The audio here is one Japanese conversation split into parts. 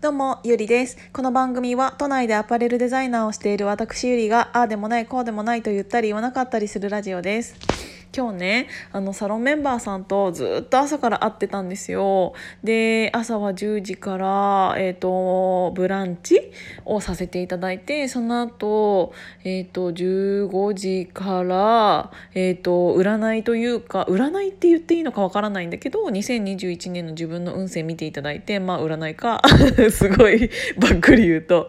どうも、ゆりです。この番組は都内でアパレルデザイナーをしている私ゆりが、ああでもない、こうでもないと言ったり言わなかったりするラジオです。今日ねあのサロンメンバーさんとずっと朝から会ってたんですよ。で朝は10時から、えー、とブランチをさせていただいてその後、えー、と15時から、えー、と占いというか占いって言っていいのかわからないんだけど2021年の自分の運勢見ていただいてまあ占いか。すごいばっくり言うと。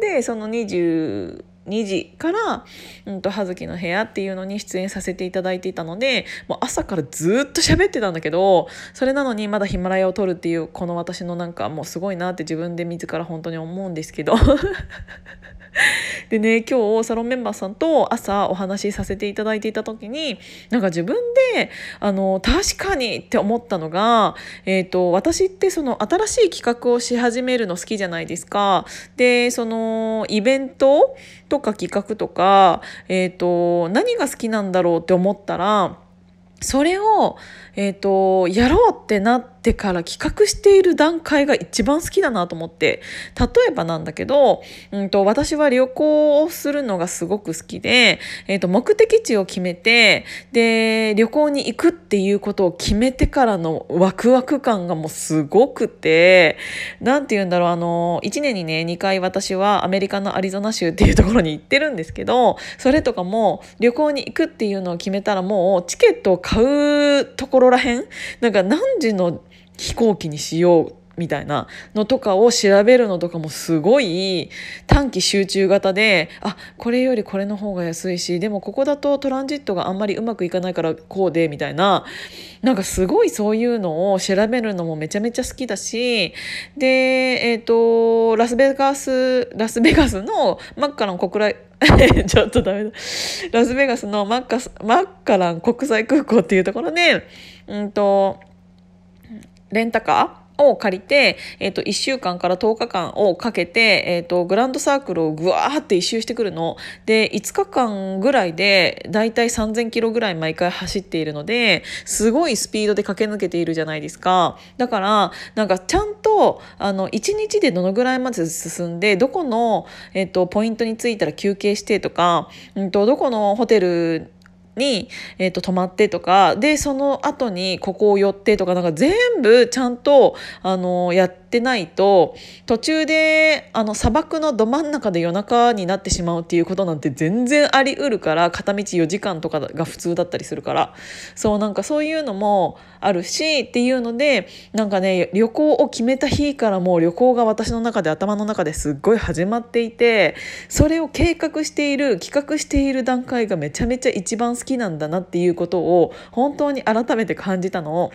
でその20 2時から「うんと、葉月の部屋」っていうのに出演させていただいていたのでもう朝からずっと喋ってたんだけどそれなのにまだヒマラヤを撮るっていうこの私のなんかもうすごいなって自分で自ら本当に思うんですけど でね今日サロンメンバーさんと朝お話しさせていただいていた時になんか自分であの確かにって思ったのが、えーと、私ってその新しい企画をし始めるの好きじゃないですか。でそのイベントとか企画とか、えーと、何が好きなんだろうって思ったらそれを、えーと、やろうってなってから企画している段階が一番好きだなと思って例えばなんだけど、うんと、私は旅行をするのがすごく好きで、えーと、目的地を決めてで旅行に行くっていうことを決めてからのワクワク感がもうすごくて何て言うんだろうあの1年にね2回私はアメリカのアリゾナ州っていうところに行ってるんですけどそれとかも旅行に行くっていうのを決めたらもうチケットを買買うところらへん？なんか何時の飛行機にしようみたいなのとかを調べるのとかもすごい短期集中型であこれよりこれの方が安いしでもここだとトランジットがあんまりうまくいかないからこうでみたいな。なんかすごいそういうのを調べるのもめちゃめちゃ好きだしでえっ、ー、とラスベガスラスベガスのマッカラン国来 ちょっとダメだ。ラスベガスのマッカマッカラン国際空港っていうところでうんとレンタカーを借りて、えーと、1週間から10日間をかけて、えーと、グランドサークルをぐわーって一周してくるの。で5日間ぐらいでだいたい3,000キロぐらい毎回走っているのですごいスピードで駆け抜けているじゃないですか。だからなんかちゃんとあの1日でどのぐらいまで進んでどこの、えーと、ポイントに着いたら休憩してとか、うん、とどこのホテルに、えーと、泊まってとかでその後にここを寄ってとかなんか全部ちゃんとあのやってないと途中であの砂漠のど真ん中で夜中になってしまうっていうことなんて全然ありうるから片道4時間とかが普通だったりするから。そうなんかそういうのもあるしっていうのでなんかね旅行を決めた日からもう旅行が私の中で頭の中ですっごい始まっていてそれを計画している企画している段階がめちゃめちゃ一番好きなんだなっていうことを本当に改めて感じたの。を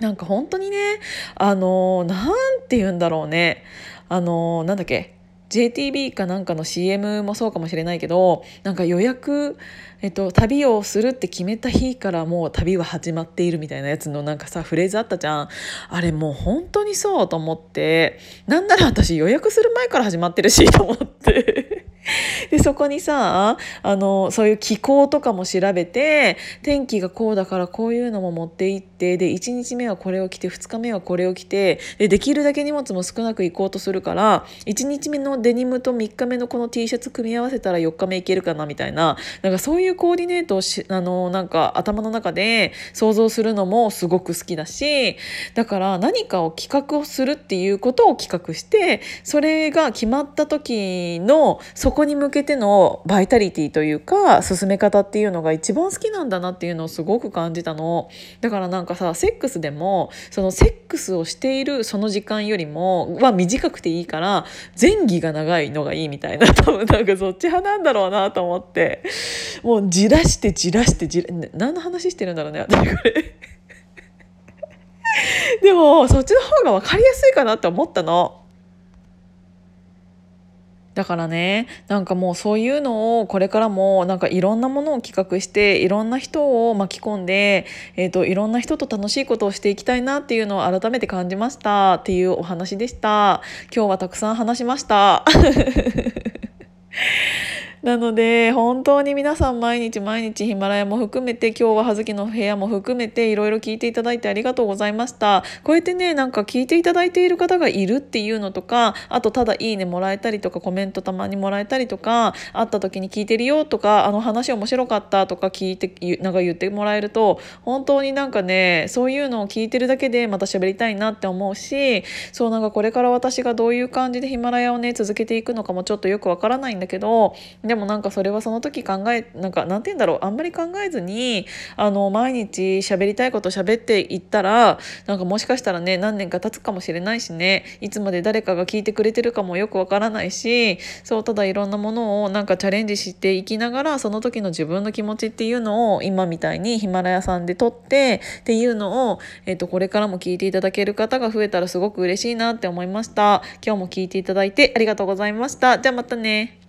なんか本当にねあのなんて言うんだろうね。あのなんだっけ。JTB かなんかの CM もそうかもしれないけどなんか予約、えっと、旅をするって決めた日からもう旅は始まっているみたいなやつのなんかさフレーズあったじゃん。あれもう本当にそうと思って。なんなら私予約する前から始まってるしと思って。でそこにさあのそういう気候とかも調べて天気がこうだからこういうのも持って行ってで1日目はこれを着て2日目はこれを着てでできるだけ荷物も少なく行こうとするから1日目のデニムと3日目のこの T シャツ組み合わせたら4日目いけるかなみたいななんかそういうコーディネートをしあのなんか頭の中で想像するのもすごく好きだしだから何かを企画をするっていうことを企画してそれが決まった時のそここに向けてのバイタリティというか進め方っていうのが一番好きなんだなっていうのをすごく感じたの。だからなんかさセックスでもそのセックスをしているその時間よりもは短くていいから前儀が長いのがいいみたいな。多分なんかそっち派なんだろうなと思って。もうじらしてじらしてじら何の話してるんだろうね私これ。でもそっちの方が分かりやすいかなって思ったの。だからねなんかもうそういうのをこれからもなんかいろんなものを企画していろんな人を巻き込んで、えーと、いろんな人と楽しいことをしていきたいなっていうのを改めて感じました。っていうお話でした。今日はたくさん話しました。なので本当に皆さん毎日毎日ヒマラヤも含めて今日は葉月の部屋も含めていろいろ聞いていただいてありがとうございました。こうやってねなんか聞いていただいている方がいるっていうのとかあとただいいねもらえたりとかコメントたまにもらえたりとか会った時に聞いてるよとかあの話面白かったとか聞いてなんか言ってもらえると本当になんかねそういうのを聞いてるだけでまた喋りたいなって思うしそうなんかこれから私がどういう感じでヒマラヤをね続けていくのかもちょっとよくわからないんだけどでもなんかそれはその時考えなんかなんて言うんだろうあんまり考えずにあの毎日喋りたいこと喋っていったらなんかもしかしたらね何年か経つかもしれないしねいつまで誰かが聞いてくれてるかもよくわからないしそうただいろんなものをなんかチャレンジしていきながらその時の自分の気持ちっていうのを今みたいにヒマラヤさんで撮ってっていうのを、えー、とこれからも聞いていただける方が増えたらすごく嬉しいなって思いました。今日も聞いていただいてありがとうございました。じゃあまたね。